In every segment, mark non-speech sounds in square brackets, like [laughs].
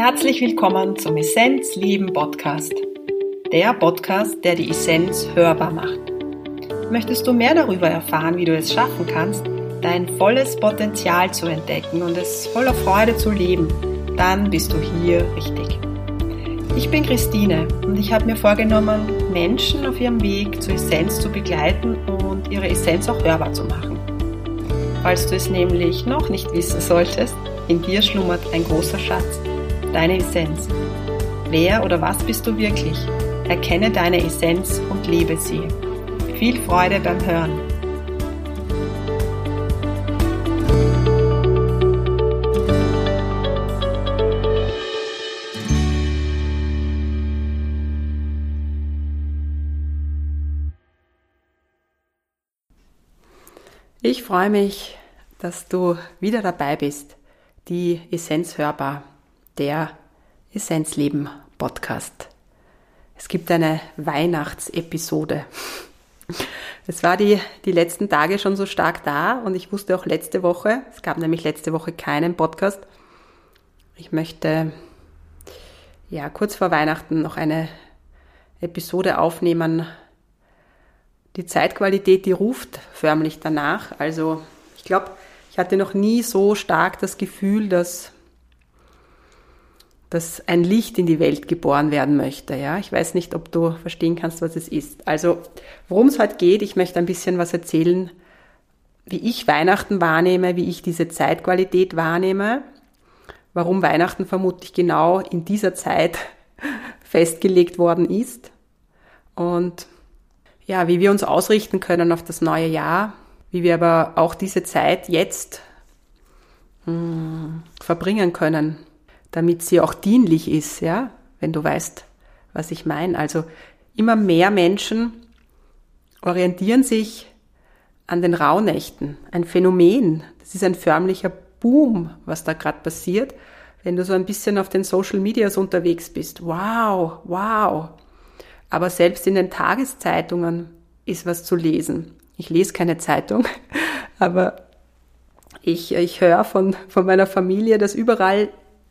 Herzlich willkommen zum Essenz Leben Podcast. Der Podcast, der die Essenz hörbar macht. Möchtest du mehr darüber erfahren, wie du es schaffen kannst, dein volles Potenzial zu entdecken und es voller Freude zu leben, dann bist du hier richtig. Ich bin Christine und ich habe mir vorgenommen, Menschen auf ihrem Weg zur Essenz zu begleiten und ihre Essenz auch hörbar zu machen. Falls du es nämlich noch nicht wissen solltest, in dir schlummert ein großer Schatz, deine Essenz. Wer oder was bist du wirklich? Erkenne deine Essenz und lebe sie. Viel Freude beim Hören. Ich freue mich, dass du wieder dabei bist. Die Essenz hörbar, der Essenzleben Podcast. Es gibt eine Weihnachtsepisode. Es war die, die letzten Tage schon so stark da und ich wusste auch letzte Woche, es gab nämlich letzte Woche keinen Podcast. Ich möchte ja kurz vor Weihnachten noch eine Episode aufnehmen, die Zeitqualität, die ruft förmlich danach. Also ich glaube, ich hatte noch nie so stark das Gefühl, dass, dass ein Licht in die Welt geboren werden möchte. Ja, ich weiß nicht, ob du verstehen kannst, was es ist. Also worum es heute geht, ich möchte ein bisschen was erzählen, wie ich Weihnachten wahrnehme, wie ich diese Zeitqualität wahrnehme, warum Weihnachten vermutlich genau in dieser Zeit [laughs] festgelegt worden ist und ja, wie wir uns ausrichten können auf das neue Jahr, wie wir aber auch diese Zeit jetzt mh, hm, verbringen können, damit sie auch dienlich ist, ja, wenn du weißt, was ich meine. Also immer mehr Menschen orientieren sich an den Rauhnächten. Ein Phänomen. Das ist ein förmlicher Boom, was da gerade passiert. Wenn du so ein bisschen auf den Social Medias unterwegs bist. Wow, wow. Aber selbst in den Tageszeitungen ist was zu lesen. Ich lese keine Zeitung, [laughs] aber ich, ich höre von, von meiner Familie, dass überall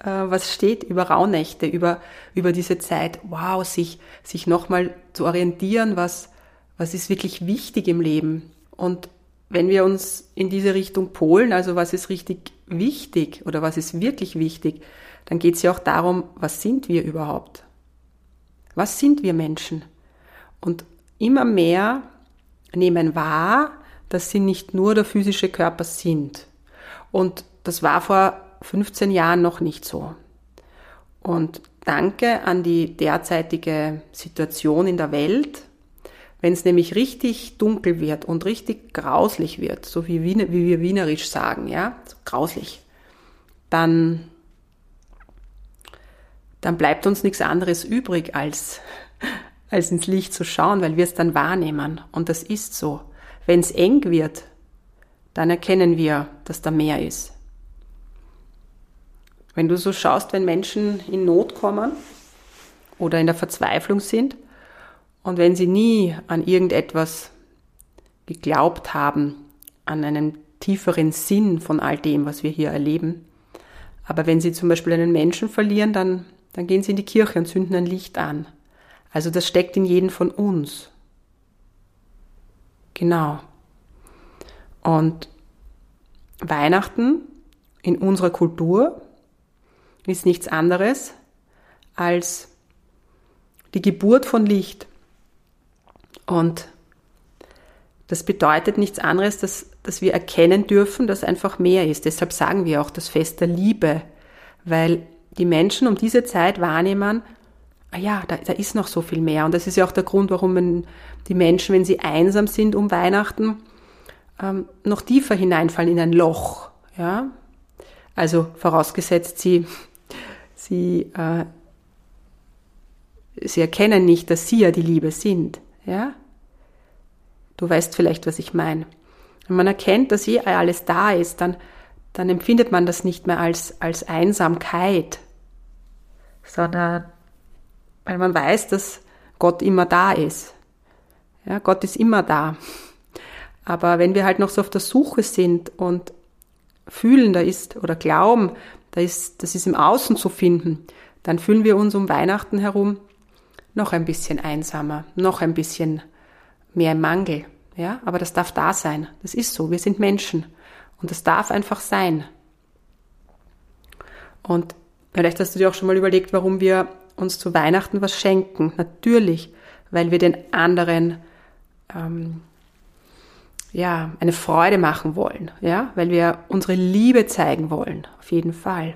äh, was steht über Rauhnächte, über, über diese Zeit. Wow, sich, sich nochmal zu orientieren, was, was ist wirklich wichtig im Leben. Und wenn wir uns in diese Richtung polen, also was ist richtig wichtig oder was ist wirklich wichtig, dann geht es ja auch darum, was sind wir überhaupt? Was sind wir Menschen? Und immer mehr nehmen wahr, dass sie nicht nur der physische Körper sind. Und das war vor 15 Jahren noch nicht so. Und danke an die derzeitige Situation in der Welt, wenn es nämlich richtig dunkel wird und richtig grauslich wird, so wie, wie wir wienerisch sagen, ja, so grauslich, dann, dann bleibt uns nichts anderes übrig, als [laughs] als ins Licht zu schauen, weil wir es dann wahrnehmen. Und das ist so. Wenn es eng wird, dann erkennen wir, dass da mehr ist. Wenn du so schaust, wenn Menschen in Not kommen oder in der Verzweiflung sind und wenn sie nie an irgendetwas geglaubt haben, an einen tieferen Sinn von all dem, was wir hier erleben, aber wenn sie zum Beispiel einen Menschen verlieren, dann, dann gehen sie in die Kirche und zünden ein Licht an also das steckt in jedem von uns. Genau. Und Weihnachten in unserer Kultur ist nichts anderes als die Geburt von Licht. Und das bedeutet nichts anderes, dass, dass wir erkennen dürfen, dass einfach mehr ist. Deshalb sagen wir auch das Fest der Liebe, weil die Menschen um diese Zeit wahrnehmen, ah ja, da, da ist noch so viel mehr. Und das ist ja auch der Grund, warum die Menschen, wenn sie einsam sind um Weihnachten, ähm, noch tiefer hineinfallen in ein Loch. Ja? Also vorausgesetzt, sie, sie, äh, sie erkennen nicht, dass sie ja die Liebe sind. Ja? Du weißt vielleicht, was ich meine. Wenn man erkennt, dass eh alles da ist, dann, dann empfindet man das nicht mehr als, als Einsamkeit, sondern weil man weiß, dass Gott immer da ist. Ja, Gott ist immer da. Aber wenn wir halt noch so auf der Suche sind und fühlen, da ist oder glauben, da ist, das ist im Außen zu finden, dann fühlen wir uns um Weihnachten herum noch ein bisschen einsamer, noch ein bisschen mehr im Mangel. Ja, aber das darf da sein. Das ist so. Wir sind Menschen. Und das darf einfach sein. Und vielleicht hast du dir auch schon mal überlegt, warum wir uns zu Weihnachten was schenken. Natürlich, weil wir den anderen ähm, ja, eine Freude machen wollen, ja, weil wir unsere Liebe zeigen wollen, auf jeden Fall.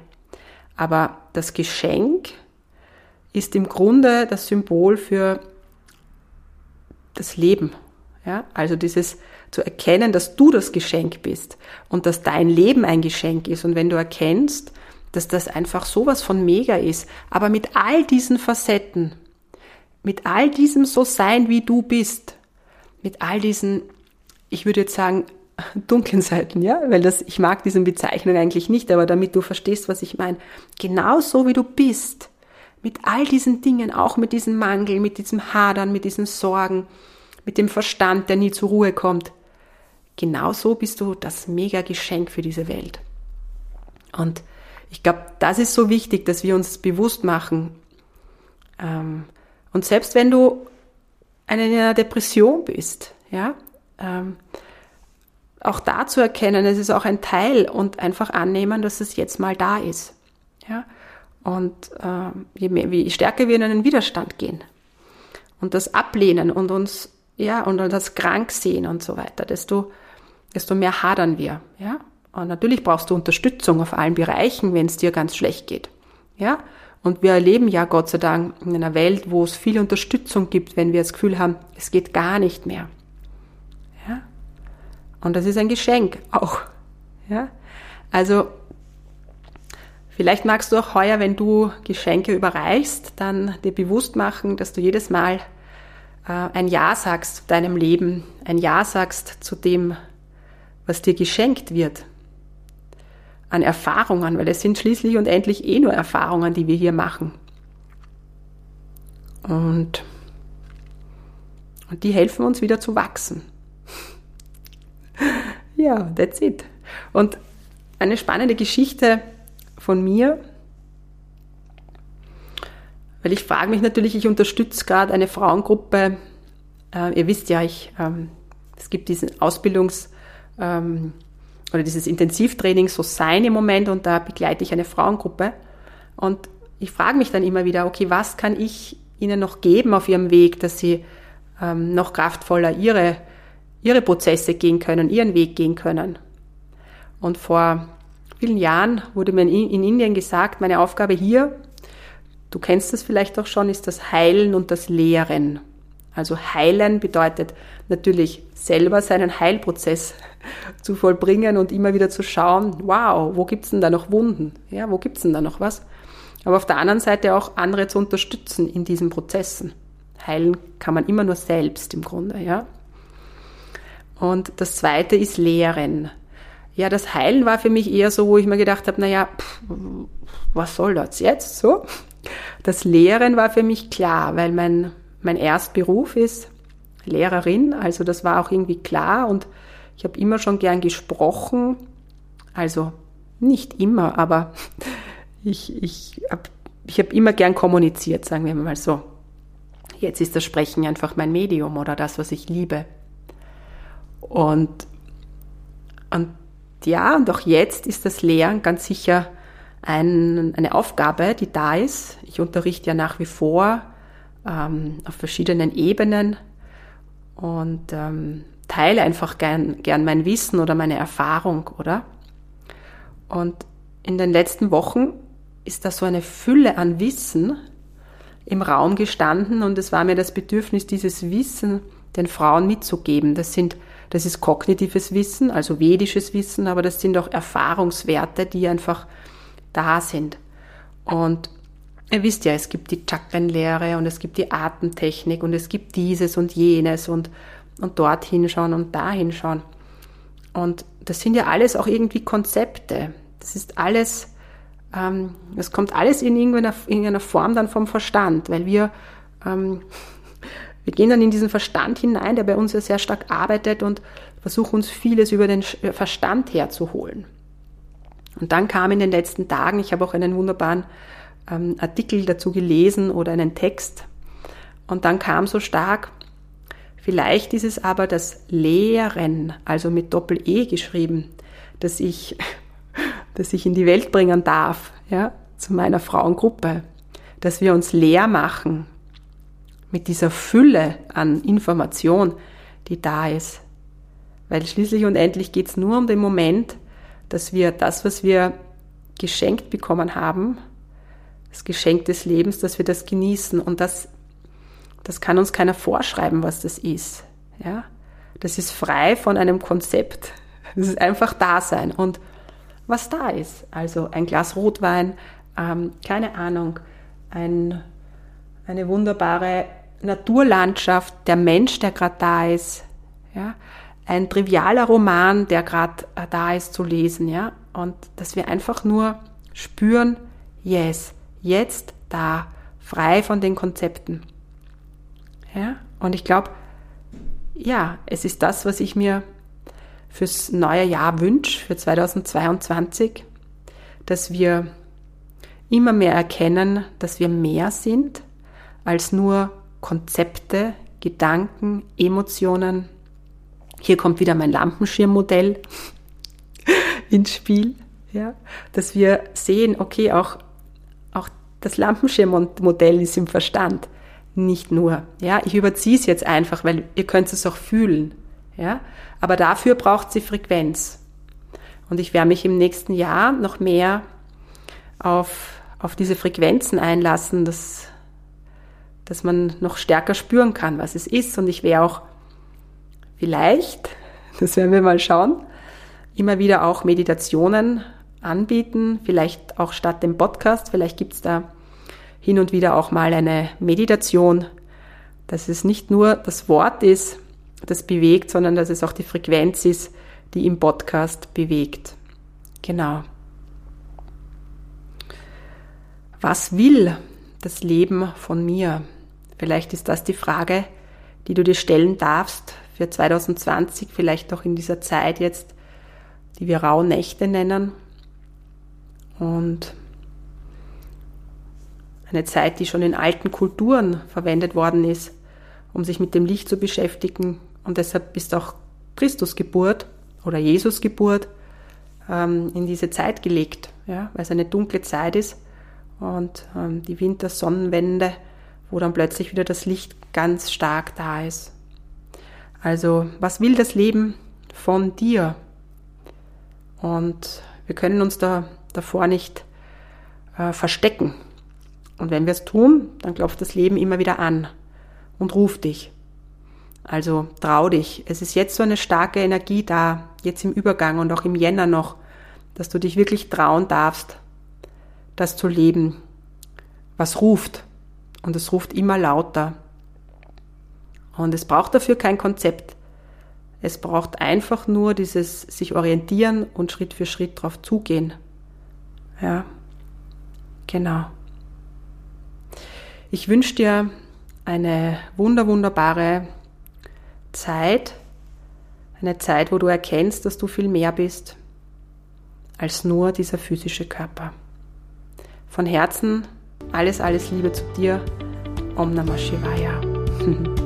Aber das Geschenk ist im Grunde das Symbol für das Leben, ja, also dieses zu erkennen, dass du das Geschenk bist und dass dein Leben ein Geschenk ist. Und wenn du erkennst, dass das einfach sowas von mega ist, aber mit all diesen Facetten, mit all diesem so sein, wie du bist, mit all diesen ich würde jetzt sagen, [laughs] dunklen Seiten, ja, weil das, ich mag diese Bezeichnung eigentlich nicht, aber damit du verstehst, was ich meine. Genauso wie du bist, mit all diesen Dingen, auch mit diesem Mangel, mit diesem Hadern, mit diesen Sorgen, mit dem Verstand, der nie zur Ruhe kommt. Genauso bist du das mega Geschenk für diese Welt. Und ich glaube, das ist so wichtig, dass wir uns bewusst machen. Ähm, und selbst wenn du in einer Depression bist, ja, ähm, auch da zu erkennen, es ist auch ein Teil und einfach annehmen, dass es jetzt mal da ist. Ja? Und äh, je, mehr, je stärker wir in einen Widerstand gehen und das ablehnen und uns, ja, und das krank sehen und so weiter, desto, desto mehr hadern wir. Ja? Und natürlich brauchst du Unterstützung auf allen Bereichen, wenn es dir ganz schlecht geht. Ja? Und wir erleben ja Gott sei Dank in einer Welt, wo es viel Unterstützung gibt, wenn wir das Gefühl haben, es geht gar nicht mehr. Und das ist ein Geschenk auch. Ja? Also, vielleicht magst du auch heuer, wenn du Geschenke überreichst, dann dir bewusst machen, dass du jedes Mal äh, ein Ja sagst zu deinem Leben, ein Ja sagst zu dem, was dir geschenkt wird. An Erfahrungen, weil es sind schließlich und endlich eh nur Erfahrungen, die wir hier machen. Und, und die helfen uns wieder zu wachsen. Ja, that's it. Und eine spannende Geschichte von mir, weil ich frage mich natürlich, ich unterstütze gerade eine Frauengruppe. Äh, ihr wisst ja, ich, ähm, es gibt diesen Ausbildungs- ähm, oder dieses Intensivtraining So Sein im Moment und da begleite ich eine Frauengruppe. Und ich frage mich dann immer wieder, okay, was kann ich ihnen noch geben auf ihrem Weg, dass sie ähm, noch kraftvoller ihre ihre Prozesse gehen können, ihren Weg gehen können. Und vor vielen Jahren wurde mir in Indien gesagt, meine Aufgabe hier, du kennst das vielleicht auch schon, ist das Heilen und das Lehren. Also heilen bedeutet natürlich selber seinen Heilprozess [laughs] zu vollbringen und immer wieder zu schauen, wow, wo gibt's denn da noch Wunden? Ja, wo gibt's denn da noch was? Aber auf der anderen Seite auch andere zu unterstützen in diesen Prozessen. Heilen kann man immer nur selbst im Grunde, ja. Und das zweite ist Lehren. Ja, das Heilen war für mich eher so, wo ich mir gedacht habe, naja, pff, was soll das jetzt so? Das Lehren war für mich klar, weil mein, mein Erstberuf ist Lehrerin, also das war auch irgendwie klar und ich habe immer schon gern gesprochen, also nicht immer, aber [laughs] ich, ich habe ich hab immer gern kommuniziert, sagen wir mal so. Jetzt ist das Sprechen einfach mein Medium oder das, was ich liebe. Und, und ja, und auch jetzt ist das Lehren ganz sicher ein, eine Aufgabe, die da ist. Ich unterrichte ja nach wie vor ähm, auf verschiedenen Ebenen und ähm, teile einfach gern, gern mein Wissen oder meine Erfahrung, oder? Und in den letzten Wochen ist da so eine Fülle an Wissen im Raum gestanden und es war mir das Bedürfnis, dieses Wissen den Frauen mitzugeben. Das sind das ist kognitives Wissen, also vedisches Wissen, aber das sind auch Erfahrungswerte, die einfach da sind. Und ihr wisst ja, es gibt die Chakrenlehre und es gibt die Atemtechnik und es gibt dieses und jenes und, und dort hinschauen und da hinschauen. Und das sind ja alles auch irgendwie Konzepte. Das ist alles, ähm, das kommt alles in irgendeiner, irgendeiner Form dann vom Verstand, weil wir ähm, wir gehen dann in diesen Verstand hinein, der bei uns ja sehr stark arbeitet und versuchen uns vieles über den Verstand herzuholen. Und dann kam in den letzten Tagen, ich habe auch einen wunderbaren ähm, Artikel dazu gelesen oder einen Text, und dann kam so stark, vielleicht ist es aber das Lehren, also mit Doppel-E geschrieben, dass ich, [laughs] dass ich in die Welt bringen darf, ja, zu meiner Frauengruppe, dass wir uns leer machen mit dieser Fülle an Information, die da ist. Weil schließlich und endlich geht es nur um den Moment, dass wir das, was wir geschenkt bekommen haben, das Geschenk des Lebens, dass wir das genießen. Und das, das kann uns keiner vorschreiben, was das ist. Ja? Das ist frei von einem Konzept. Das ist einfach Dasein. Und was da ist, also ein Glas Rotwein, ähm, keine Ahnung, ein, eine wunderbare Naturlandschaft, der Mensch, der gerade da ist, ja, ein trivialer Roman, der gerade äh, da ist zu lesen, ja, und dass wir einfach nur spüren, yes, jetzt da, frei von den Konzepten. Ja, und ich glaube, ja, es ist das, was ich mir fürs neue Jahr wünsche, für 2022, dass wir immer mehr erkennen, dass wir mehr sind als nur Konzepte, Gedanken, Emotionen, hier kommt wieder mein Lampenschirmmodell [laughs] ins Spiel, ja, dass wir sehen, okay, auch, auch das Lampenschirmmodell ist im Verstand, nicht nur. Ja, ich überziehe es jetzt einfach, weil ihr könnt es auch fühlen. Ja, aber dafür braucht sie Frequenz. Und ich werde mich im nächsten Jahr noch mehr auf, auf diese Frequenzen einlassen, dass, dass man noch stärker spüren kann, was es ist. Und ich werde auch vielleicht, [laughs] das werden wir mal schauen, immer wieder auch Meditationen anbieten, vielleicht auch statt dem Podcast, vielleicht gibt es da hin und wieder auch mal eine Meditation, dass es nicht nur das Wort ist, das bewegt, sondern dass es auch die Frequenz ist, die im Podcast bewegt. Genau. Was will das Leben von mir? Vielleicht ist das die Frage, die du dir stellen darfst, für 2020, vielleicht auch in dieser Zeit jetzt, die wir Rauhnächte nennen. Und eine Zeit, die schon in alten Kulturen verwendet worden ist, um sich mit dem Licht zu beschäftigen. Und deshalb ist auch Christus Geburt oder Jesus Geburt ähm, in diese Zeit gelegt, ja, weil es eine dunkle Zeit ist und ähm, die Wintersonnenwende, wo dann plötzlich wieder das Licht ganz stark da ist. Also, was will das Leben von dir? Und wir können uns da davor nicht äh, verstecken. Und wenn wir es tun, dann klopft das Leben immer wieder an und ruft dich. Also trau dich. Es ist jetzt so eine starke Energie da, jetzt im Übergang und auch im Jänner noch, dass du dich wirklich trauen darfst, das zu leben, was ruft. Und es ruft immer lauter. Und es braucht dafür kein Konzept. Es braucht einfach nur dieses sich orientieren und Schritt für Schritt drauf zugehen. Ja, genau. Ich wünsche dir eine wunder, wunderbare Zeit, eine Zeit, wo du erkennst, dass du viel mehr bist als nur dieser physische Körper. Von Herzen alles, alles Liebe zu dir. Om Namah Shivaya. [laughs]